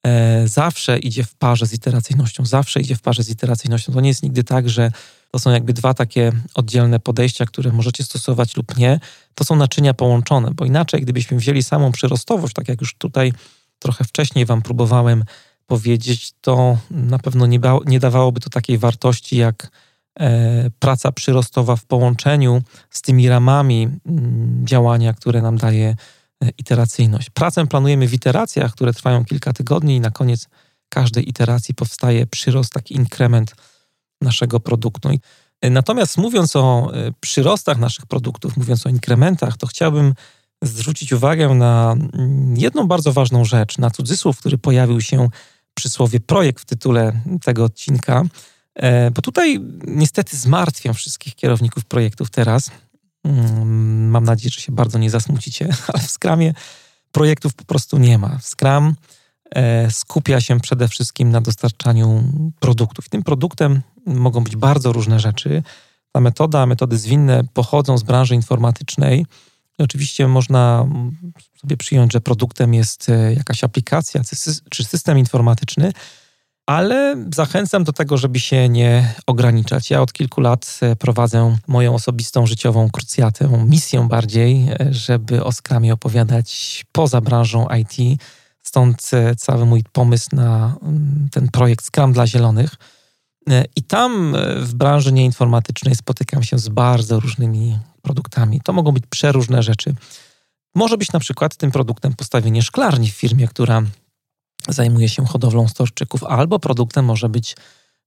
e, zawsze idzie w parze z iteracyjnością, zawsze idzie w parze z iteracyjnością. To nie jest nigdy tak, że to są jakby dwa takie oddzielne podejścia, które możecie stosować lub nie. To są naczynia połączone, bo inaczej, gdybyśmy wzięli samą przyrostowość, tak jak już tutaj trochę wcześniej Wam próbowałem powiedzieć, to na pewno nie, ba- nie dawałoby to takiej wartości jak e, praca przyrostowa w połączeniu z tymi ramami m, mm, działania, które nam daje iteracyjność. Pracę planujemy w iteracjach, które trwają kilka tygodni i na koniec każdej iteracji powstaje przyrost, taki inkrement naszego produktu. E, natomiast mówiąc o e, przyrostach naszych produktów, mówiąc o inkrementach, to chciałbym zwrócić uwagę na mm, jedną bardzo ważną rzecz, na cudzysłów, który pojawił się przy słowie projekt w tytule tego odcinka, bo tutaj niestety zmartwiam wszystkich kierowników projektów teraz, mam nadzieję, że się bardzo nie zasmucicie, ale w Scrumie projektów po prostu nie ma. Scrum e, skupia się przede wszystkim na dostarczaniu produktów. Tym produktem mogą być bardzo różne rzeczy. Ta metoda, metody zwinne pochodzą z branży informatycznej. I oczywiście można sobie przyjąć, że produktem jest e, jakaś aplikacja czy system informatyczny, ale zachęcam do tego, żeby się nie ograniczać. Ja od kilku lat e, prowadzę moją osobistą życiową krucjatę, misję bardziej, e, żeby o Scrumie opowiadać poza branżą IT. Stąd e, cały mój pomysł na mm, ten projekt Scrum dla Zielonych. I tam w branży nieinformatycznej spotykam się z bardzo różnymi produktami. To mogą być przeróżne rzeczy. Może być na przykład tym produktem postawienie szklarni w firmie, która zajmuje się hodowlą storczyków, albo produktem może być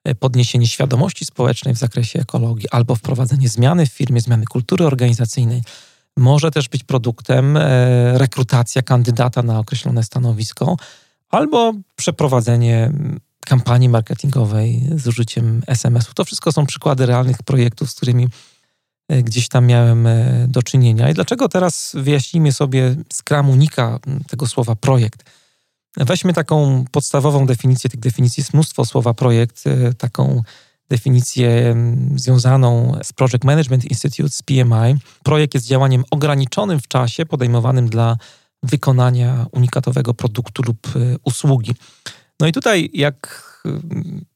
e, podniesienie świadomości społecznej w zakresie ekologii, albo wprowadzenie zmiany w firmie, zmiany kultury organizacyjnej. Może też być produktem e, rekrutacja kandydata na określone stanowisko, albo przeprowadzenie kampanii marketingowej z użyciem SMS-ów. To wszystko są przykłady realnych projektów, z którymi e, gdzieś tam miałem do czynienia. I dlaczego teraz wyjaśnijmy sobie Scrum unika tego słowa projekt? Weźmy taką podstawową definicję, tych definicji jest mnóstwo słowa projekt, e, taką definicję związaną z Project Management Institute, z PMI. Projekt jest działaniem ograniczonym w czasie, podejmowanym dla wykonania unikatowego produktu lub e, usługi. No i tutaj, jak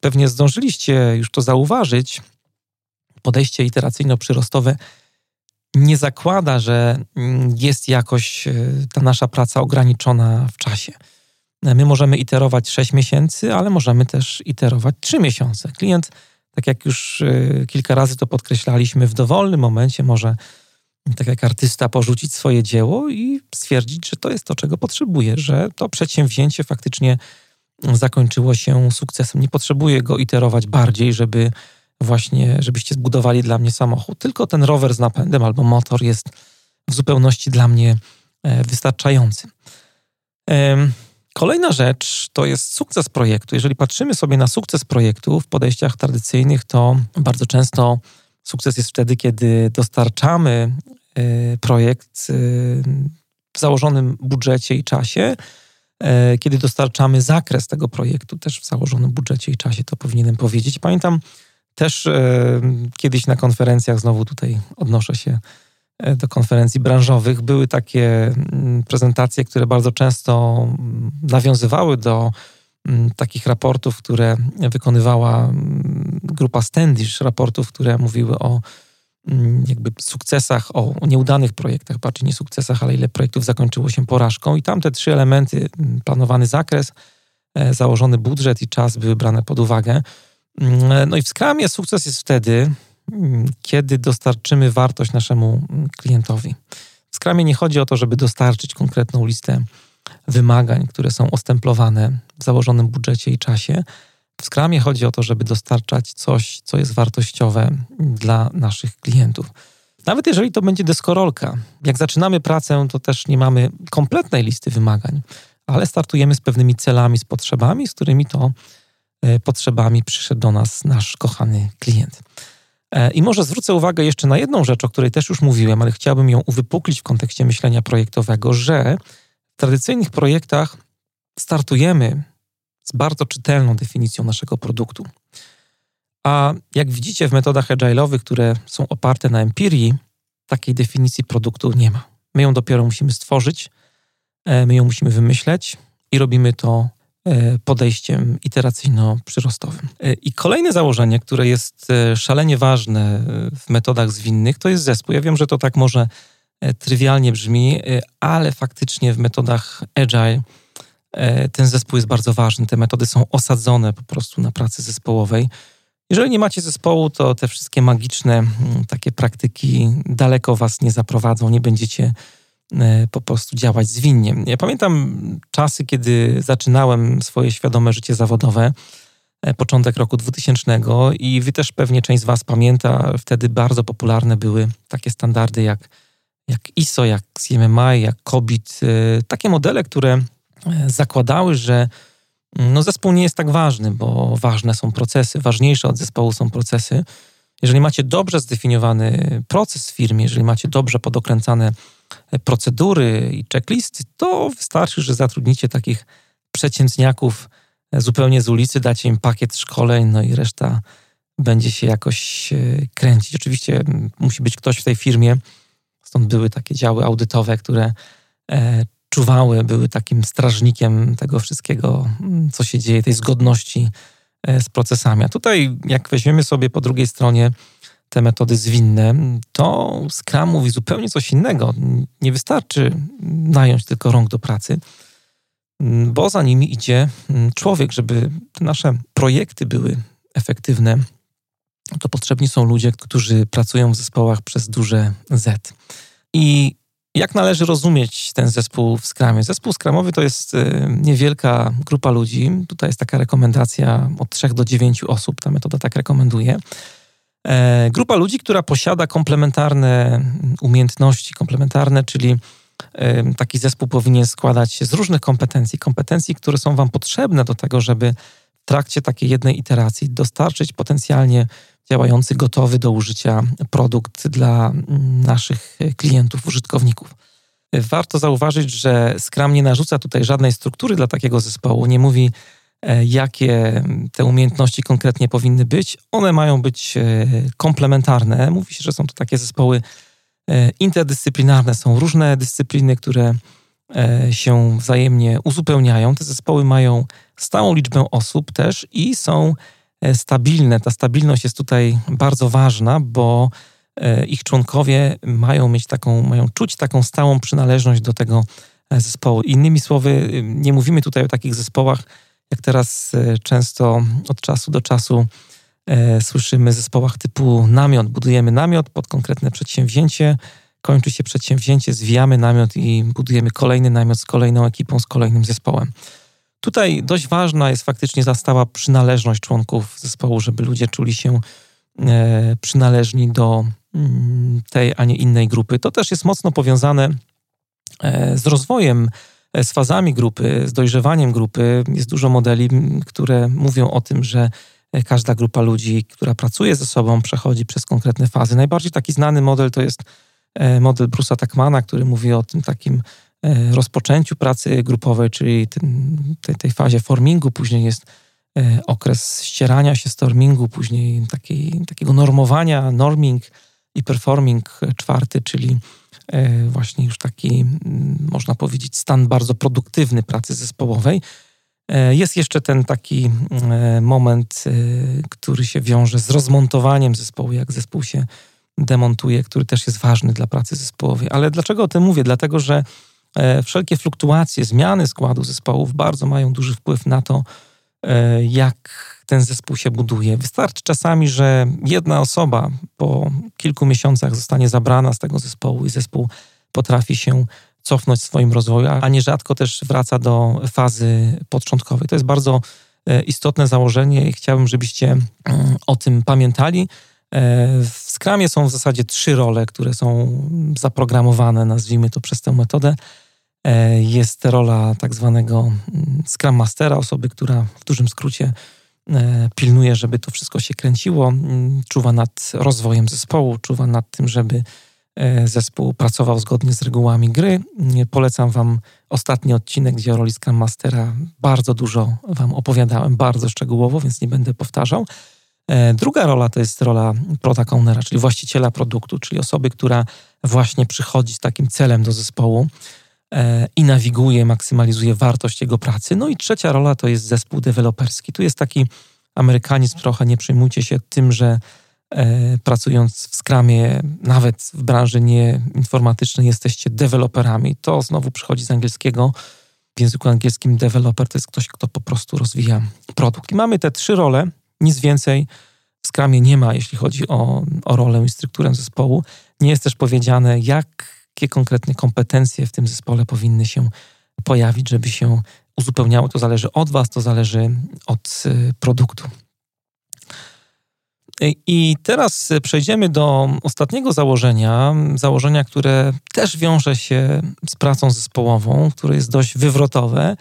pewnie zdążyliście już to zauważyć, podejście iteracyjno-przyrostowe nie zakłada, że mm, jest jakoś e, ta nasza praca ograniczona w czasie. My możemy iterować 6 miesięcy, ale możemy też iterować 3 miesiące. Klient, tak jak już e, kilka razy to podkreślaliśmy, w dowolnym momencie może, tak jak artysta, porzucić swoje dzieło i stwierdzić, że to jest to, czego potrzebuje, że to przedsięwzięcie faktycznie zakończyło się sukcesem. Nie potrzebuję go iterować bardziej, żeby właśnie, żebyście zbudowali dla mnie samochód, tylko ten rower z napędem albo motor jest w zupełności dla mnie e, wystarczający. Kolejna rzecz to jest sukces projektu. Jeżeli patrzymy sobie na sukces projektu w podejściach tradycyjnych, to bardzo często sukces jest wtedy, kiedy dostarczamy e, projekt e, w założonym budżecie i czasie, kiedy dostarczamy zakres tego projektu też w założonym budżecie i czasie, to powinienem powiedzieć. Pamiętam też e, kiedyś na konferencjach, znowu tutaj odnoszę się e, do konferencji branżowych, były takie mm, prezentacje, które bardzo często mm, nawiązywały do mm, takich raportów, które wykonywała grupa Standish, raportów, które mówiły o jakby sukcesach, o nieudanych projektach, bardziej nie sukcesach, ale ile projektów zakończyło się porażką. I tam te trzy elementy, planowany zakres, e, założony budżet i czas były brane pod uwagę. Mm, no i w Scrumie sukces jest wtedy, kiedy dostarczymy wartość naszemu mm, klientowi. W Scrumie nie chodzi o to, żeby dostarczyć konkretną listę wymagań, które są ostemplowane w założonym budżecie i czasie. W Scrumie chodzi o to, żeby dostarczać coś, co jest wartościowe dla naszych klientów. Nawet jeżeli to będzie deskorolka, jak zaczynamy pracę, to też nie mamy kompletnej listy wymagań, ale startujemy z pewnymi celami, z potrzebami, z którymi to E, potrzebami przyszedł do nas nasz kochany klient. E, I może zwrócę uwagę jeszcze na jedną rzecz, o której też już mówiłem, ale chciałbym ją uwypuklić w kontekście myślenia projektowego, że w tradycyjnych projektach startujemy z bardzo czytelną definicją naszego produktu. A jak widzicie w metodach agile'owych, które są oparte na empirii, takiej definicji produktu nie ma. My ją dopiero musimy stworzyć, e, my ją musimy wymyśleć i robimy to podejściem iteracyjno-przyrostowym. E, I kolejne założenie, które jest e, szalenie ważne w metodach zwinnych, to jest zespół. Ja wiem, że to tak może trywialnie brzmi, ale faktycznie w metodach agile ten zespół jest bardzo ważny. Te metody są osadzone po prostu na pracy zespołowej. Jeżeli nie macie zespołu, to te wszystkie magiczne takie praktyki daleko was nie zaprowadzą, nie będziecie E, po prostu działać zwinnie. Ja pamiętam czasy, kiedy zaczynałem swoje świadome życie zawodowe, e, początek roku 2000 i wy też pewnie część z was pamięta, wtedy bardzo popularne były takie standardy jak, jak ISO, jak CMMI, jak COBIT, e, takie modele, które zakładały, że mm, no zespół nie jest tak ważny, bo ważne są procesy, ważniejsze od zespołu są procesy. Jeżeli macie dobrze zdefiniowany proces w firmie, jeżeli macie dobrze podokręcane procedury i checklisty, to wystarczy, że zatrudnicie takich przeciętniaków zupełnie z ulicy, dacie im pakiet szkoleń, no i reszta będzie się jakoś e, kręcić. Oczywiście musi być ktoś w tej firmie, stąd były takie działy audytowe, które e, czuwały, były takim strażnikiem tego wszystkiego, co się dzieje, tej zgodności e, z procesami. A tutaj, jak weźmiemy sobie po drugiej stronie te metody zwinne, to Scrum mówi zupełnie coś innego. Nie wystarczy nająć tylko rąk do pracy, bo za nimi idzie człowiek, żeby te nasze projekty były efektywne. To potrzebni są ludzie, którzy pracują w zespołach przez duże Z. I jak należy rozumieć ten zespół w Scrumie? Zespół Scrumowy to jest y, niewielka grupa ludzi. Tutaj jest taka rekomendacja od 3 do 9 osób. Ta metoda tak rekomenduje. E, grupa ludzi, która posiada komplementarne umiejętności, komplementarne, czyli e, taki zespół powinien składać się z różnych kompetencji, kompetencji, które są Wam potrzebne do tego, żeby w trakcie takiej jednej iteracji dostarczyć potencjalnie działający, gotowy do użycia produkt dla naszych klientów, użytkowników. Warto zauważyć, że Scrum nie narzuca tutaj żadnej struktury dla takiego zespołu, nie mówi, jakie te umiejętności konkretnie powinny być. One mają być e, komplementarne. Mówi się, że są to takie zespoły e, interdyscyplinarne. Są różne dyscypliny, które się wzajemnie uzupełniają. Te zespoły mają stałą liczbę osób też i są stabilne. Ta stabilność jest tutaj bardzo ważna, bo ich członkowie mają mieć taką, mają czuć taką stałą przynależność do tego zespołu. Innymi słowy, nie mówimy tutaj o takich zespołach, jak teraz często od czasu do czasu słyszymy zespołach typu namiot. Budujemy namiot pod konkretne przedsięwzięcie, kończy się przedsięwzięcie, zwijamy namiot i budujemy kolejny namiot z kolejną ekipą, z kolejnym zespołem. Tutaj dość ważna jest faktycznie zastała przynależność członków zespołu, żeby ludzie czuli się e, przynależni do mm, tej, a nie innej grupy. To też jest mocno powiązane e, z rozwojem, e, z fazami grupy, z dojrzewaniem grupy. Jest dużo modeli, które mówią o tym, że każda grupa ludzi, która pracuje ze sobą, przechodzi przez konkretne fazy. Najbardziej taki znany model to jest model Bruce'a Tuckmana, który mówi o tym takim E, rozpoczęciu pracy grupowej, czyli tym, tej, tej fazie formingu, później jest e, okres ścierania się stormingu, później takiej, takiego normowania, norming i performing czwarty, czyli e, właśnie już taki, można powiedzieć, stan bardzo produktywny pracy zespołowej. Jest jeszcze ten taki moment, który się wiąże z rozmontowaniem zespołu, jak zespół się demontuje, który też jest ważny dla pracy zespołowej. Ale dlaczego o tym mówię? Dlatego, że E, wszelkie fluktuacje, zmiany składu zespołów bardzo mają duży wpływ na to, e, jak ten zespół się buduje. Wystarczy czasami, że jedna osoba po kilku miesiącach zostanie zabrana z tego zespołu i zespół potrafi się cofnąć w swoim rozwoju, a nierzadko też wraca do fazy początkowej. To jest bardzo e, istotne założenie i chciałbym, żebyście mm, o tym pamiętali. W Scrumie są w zasadzie trzy role, które są zaprogramowane, nazwijmy to przez tę metodę. E, jest rola tak zwanego mm, Scrum Mastera, osoby, która w dużym skrócie e, pilnuje, żeby to wszystko się kręciło, czuwa nad rozwojem zespołu, czuwa nad tym, żeby e, zespół pracował zgodnie z regułami gry. Polecam Wam ostatni odcinek, gdzie o roli Scrum Mastera bardzo dużo Wam opowiadałem, bardzo szczegółowo, więc nie będę powtarzał. Druga rola to jest rola product ownera, czyli właściciela produktu, czyli osoby, która właśnie przychodzi z takim celem do zespołu, E, i nawiguje, maksymalizuje wartość jego pracy. No i trzecia rola to jest zespół deweloperski. Tu jest taki amerykanizm trochę, nie przejmujcie się tym, że e, pracując w Scrumie, nawet w branży nieinformatycznej jesteście deweloperami. To znowu przychodzi z angielskiego. W języku angielskim developer to jest ktoś, kto po prostu rozwija produkt. I mamy te trzy role, nic więcej w Scrumie nie ma, jeśli chodzi o, o rolę i strukturę zespołu. Nie jest też powiedziane, jak jakie konkretne kompetencje w tym zespole powinny się pojawić, żeby się uzupełniało. To zależy od Was, to zależy od y, produktu. I teraz przejdziemy do ostatniego założenia, założenia, które też wiąże się z pracą zespołową, które jest dość wywrotowe.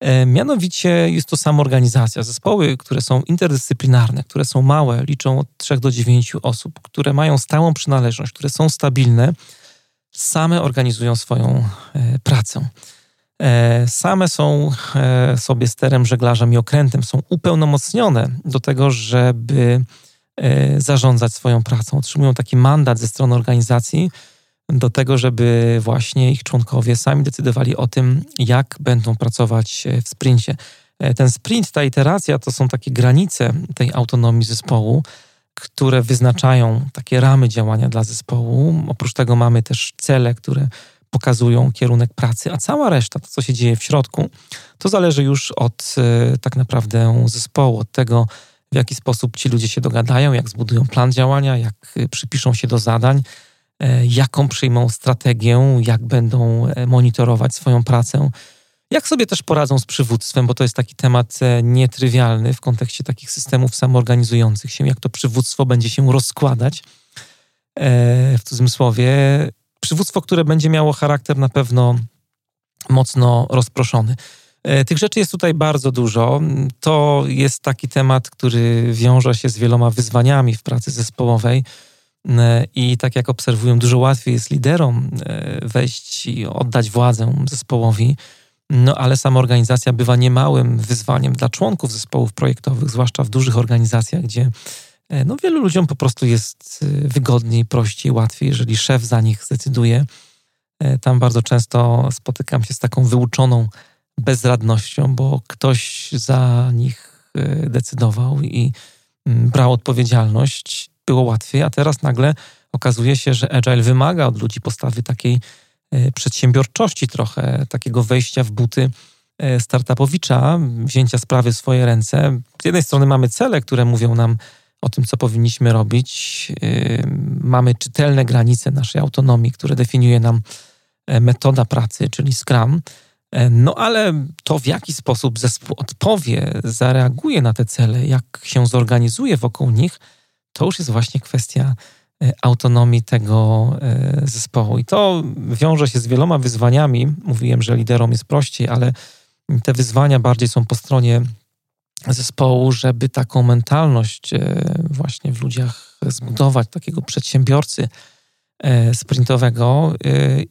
E, mianowicie jest to samoorganizacja. Zespoły, które są interdyscyplinarne, które są małe, liczą od 3 do 9 osób, które mają stałą przynależność, które są stabilne, same organizują swoją e, pracę. E, same są e, sobie sterem, żeglarzem i okrętem, są upełnomocnione do tego, żeby zarządzać swoją pracą. Otrzymują taki mandat ze strony organizacji do tego, żeby właśnie ich członkowie sami decydowali o tym, jak będą pracować w sprincie. Ten sprint, ta iteracja to są takie granice tej autonomii zespołu, które wyznaczają takie ramy działania dla zespołu. Oprócz tego mamy też cele, które pokazują kierunek pracy, a cała reszta, to co się dzieje w środku, to zależy już od e, tak naprawdę zespołu, od tego, w jaki sposób ci ludzie się dogadają, jak zbudują plan działania, jak e, przypiszą się do zadań, e, jaką przyjmą strategię, jak będą monitorować swoją pracę. Jak sobie też poradzą z przywództwem, bo to jest taki temat e, nietrywialny w kontekście takich systemów samoorganizujących się, jak to przywództwo będzie się rozkładać e, w cudzysłowie. Przywództwo, które będzie miało charakter na pewno mocno rozproszony. E, tych rzeczy jest tutaj bardzo dużo. To jest taki temat, który wiąże się z wieloma wyzwaniami w pracy zespołowej. I tak jak obserwują, dużo łatwiej jest liderom wejść i oddać władzę zespołowi, no ale sama organizacja bywa niemałym wyzwaniem dla członków zespołów projektowych, zwłaszcza w dużych organizacjach, gdzie e, no, wielu ludziom po prostu jest e, wygodniej, prościej, łatwiej, jeżeli szef za nich zdecyduje. E, tam bardzo często spotykam się z taką wyuczoną bezradnością, bo ktoś za nich decydował i mm, brał odpowiedzialność. Było łatwiej, a teraz nagle okazuje się, że Agile wymaga od ludzi postawy takiej przedsiębiorczości trochę, takiego wejścia w buty startupowicza, wzięcia sprawy w swoje ręce. Z jednej strony mamy cele, które mówią nam o tym, co powinniśmy robić. Mamy czytelne granice naszej autonomii, które definiuje nam metoda pracy, czyli Scrum. E, no ale to, w jaki sposób zespół odpowie, zareaguje na te cele, jak się zorganizuje wokół nich, to już jest właśnie kwestia e, autonomii tego e, zespołu. I to wiąże się z wieloma wyzwaniami. Mówiłem, że liderom jest prościej, ale te wyzwania bardziej są po stronie zespołu, żeby taką mentalność właśnie w ludziach zbudować, takiego przedsiębiorcy sprintowego.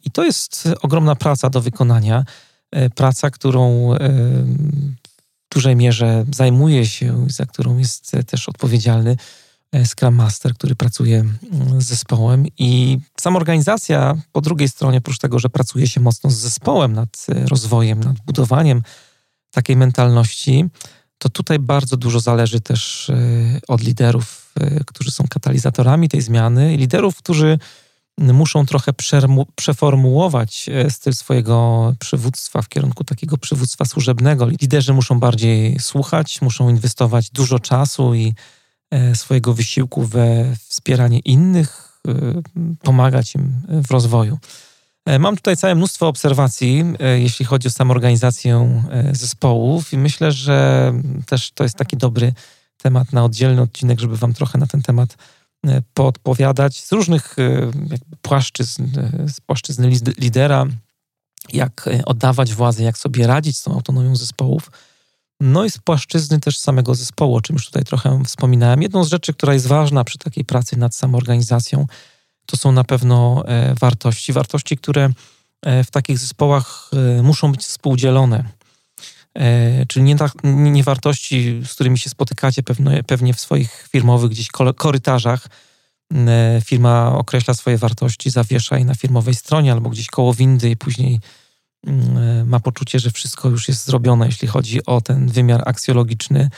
I to jest ogromna praca do wykonania. E, praca, którą e, w dużej mierze zajmuje się, za którą jest też odpowiedzialny e, Scrum Master, który pracuje mm, z zespołem. I sama organizacja, po drugiej stronie, oprócz tego, że pracuje się mocno z zespołem nad rozwojem, nad budowaniem takiej mentalności, to tutaj bardzo dużo zależy też od liderów, którzy są katalizatorami tej zmiany, liderów, którzy muszą trochę przeformułować e, styl swojego przywództwa w kierunku takiego przywództwa służebnego. Liderzy muszą bardziej słuchać, muszą inwestować dużo czasu i e, swojego wysiłku we wspieranie innych, e, pomagać im w rozwoju. Mam tutaj całe mnóstwo obserwacji, jeśli chodzi o samą organizację zespołów, i myślę, że też to jest taki dobry temat na oddzielny odcinek, żeby Wam trochę na ten temat E, podpowiadać z różnych e, płaszczyzn, e, z płaszczyzny lidera, jak oddawać władzę, jak sobie radzić z tą autonomią zespołów. No i z płaszczyzny też samego zespołu, o czym już tutaj trochę wspominałem. Jedną z rzeczy, która jest ważna przy takiej pracy nad samoorganizacją, to są na pewno wartości. Wartości, które w takich zespołach muszą być współdzielone. E, czyli nie, nie, wartości, z którymi się spotykacie pewnie, pewnie w swoich firmowych gdzieś korytarzach. E, firma określa swoje wartości, zawiesza je na firmowej stronie albo gdzieś koło windy i później e, ma poczucie, że wszystko już jest zrobione, jeśli chodzi o ten wymiar aksjologiczny,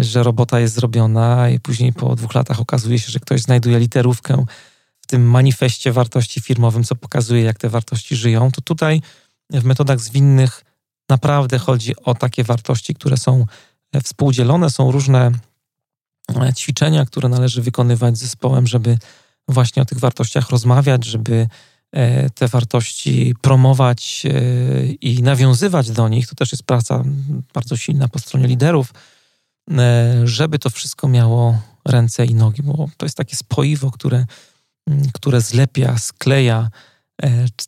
że robota jest zrobiona i później po dwóch latach okazuje się, że ktoś znajduje literówkę w tym manifestie wartości firmowym, co pokazuje, jak te wartości żyją, to tutaj w metodach zwinnych naprawdę chodzi o takie wartości, które są e, współdzielone, są różne e, ćwiczenia, które należy wykonywać z zespołem, żeby właśnie o tych wartościach rozmawiać, żeby e, te wartości promować i nawiązywać do nich. To też jest praca bardzo silna po stronie liderów, żeby to wszystko miało ręce i nogi, bo to jest takie spoiwo, które, które zlepia, skleja,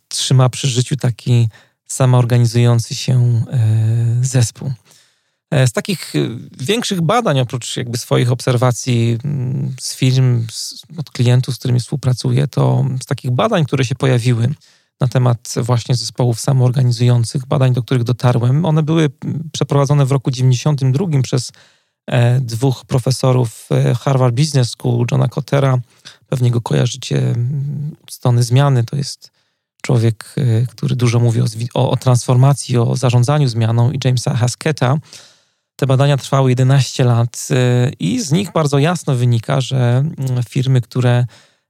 trzyma przy życiu taki samoorganizujący się e, zespół. E, z takich e, większych badań, oprócz jakby swoich obserwacji mm, z firm, od klientów, z którymi współpracuję, to z takich badań, które się pojawiły na temat właśnie zespołów samoorganizujących, badań, do których dotarłem, one były przeprowadzone w roku 92 przez dwóch profesorów Harvard Business School, Johna Cottera, pewnie go kojarzycie, strony zmiany, to jest człowiek, który dużo mówi o, o, transformacji, o zarządzaniu zmianą i Jamesa Hasketa. Te badania trwały 11 lat y, i z nich bardzo jasno wynika, że mm, firmy, które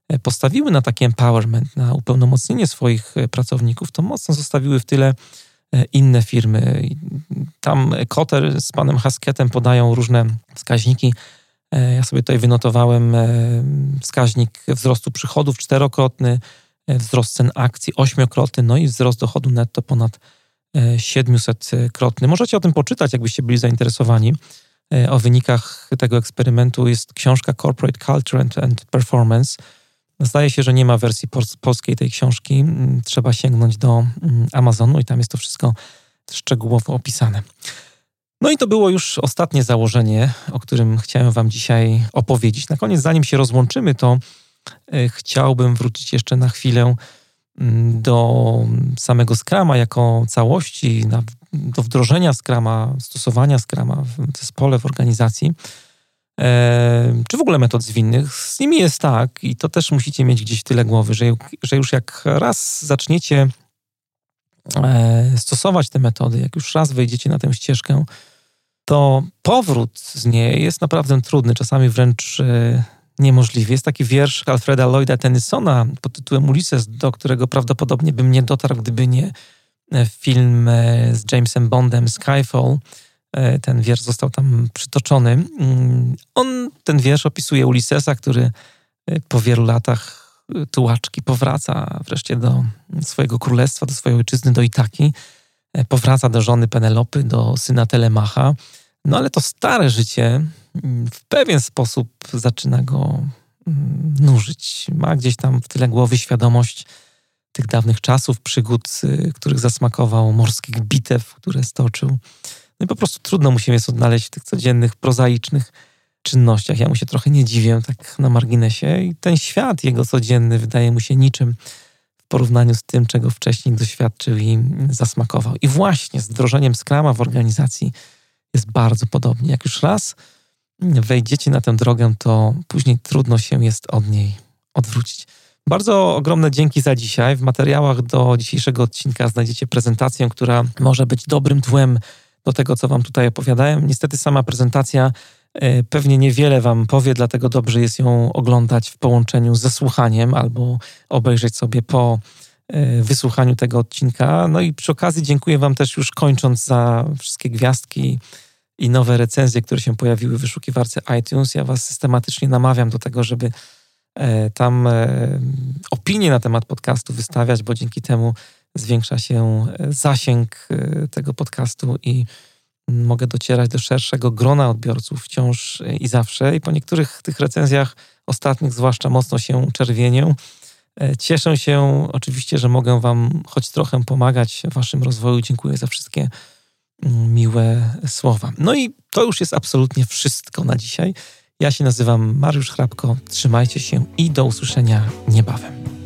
e, postawiły na taki empowerment, na upełnomocnienie swoich e, pracowników, to mocno zostawiły w tyle e, inne firmy. Tam Kotter z panem Hasketem podają różne wskaźniki. Ja sobie tutaj wynotowałem wskaźnik wzrostu przychodów czterokrotny, wzrost cen akcji ośmiokrotny, no i wzrost dochodu netto ponad 700-krotny. E, Możecie o tym poczytać, jakbyście byli zainteresowani. E, o wynikach tego eksperymentu jest książka Corporate Culture and, and Performance. Zdaje się, że nie ma wersji polskiej tej książki. Mm, trzeba sięgnąć do mm, Amazonu i tam jest to wszystko szczegółowo opisane. No i to było już ostatnie założenie, o którym chciałem Wam dzisiaj opowiedzieć. Na koniec, zanim się rozłączymy, to E, chciałbym wrócić jeszcze na chwilę do samego Scrama jako całości, do wdrożenia Scrama, stosowania Scrama w zespole, w organizacji, e, czy w ogóle metod zwinnych. Z nimi jest tak, i to też musicie mieć gdzieś tyle głowy, że, że już jak raz zaczniecie e, stosować te metody, jak już raz wejdziecie na tę ścieżkę, to powrót z niej jest naprawdę trudny, czasami wręcz niemożliwie. Jest taki wiersz Alfreda Lloyda Tennysona pod tytułem Ulysses, do którego prawdopodobnie bym nie dotarł, gdyby nie e, film e, z Jamesem Bondem Skyfall. E, ten wiersz został tam przytoczony. Mm, on, ten wiersz opisuje Ulyssesa, który po wielu latach tułaczki powraca wreszcie do swojego królestwa, do swojej ojczyzny, do Itaki. Powraca do żony Penelopy, do syna Telemacha. No ale to stare życie w pewien sposób zaczyna go mm, nużyć. Ma gdzieś tam w tyle głowy świadomość tych dawnych czasów, przygód, y, których zasmakował, morskich bitew, które stoczył. No i po prostu trudno mu się jest odnaleźć w tych codziennych, prozaicznych czynnościach. Ja mu się trochę nie dziwię, tak na marginesie. I ten świat jego codzienny wydaje mu się niczym w porównaniu z tym, czego wcześniej doświadczył i zasmakował. I właśnie z wdrożeniem skrama w organizacji jest bardzo podobnie. Jak już raz wejdziecie na tę drogę, to później trudno się jest od niej odwrócić. Bardzo ogromne dzięki za dzisiaj. W materiałach do dzisiejszego odcinka znajdziecie prezentację, która może być dobrym tłem do tego, co Wam tutaj opowiadałem. Niestety sama prezentacja e, pewnie niewiele Wam powie, dlatego dobrze jest ją oglądać w połączeniu ze słuchaniem albo obejrzeć sobie po wysłuchaniu tego odcinka. No i przy okazji dziękuję Wam też już kończąc za wszystkie gwiazdki i nowe recenzje, które się pojawiły w wyszukiwarce iTunes. Ja Was systematycznie namawiam do tego, żeby e, tam e, opinie na temat podcastu wystawiać, bo dzięki temu zwiększa się e, zasięg tego podcastu i mogę docierać do szerszego grona odbiorców wciąż i zawsze. I po niektórych tych recenzjach, ostatnich zwłaszcza, mocno się czerwienię. Cieszę się oczywiście, że mogę Wam choć trochę pomagać w Waszym rozwoju. Dziękuję za wszystkie miłe słowa. No i to już jest absolutnie wszystko na dzisiaj. Ja się nazywam Mariusz Hrabko. Trzymajcie się i do usłyszenia niebawem.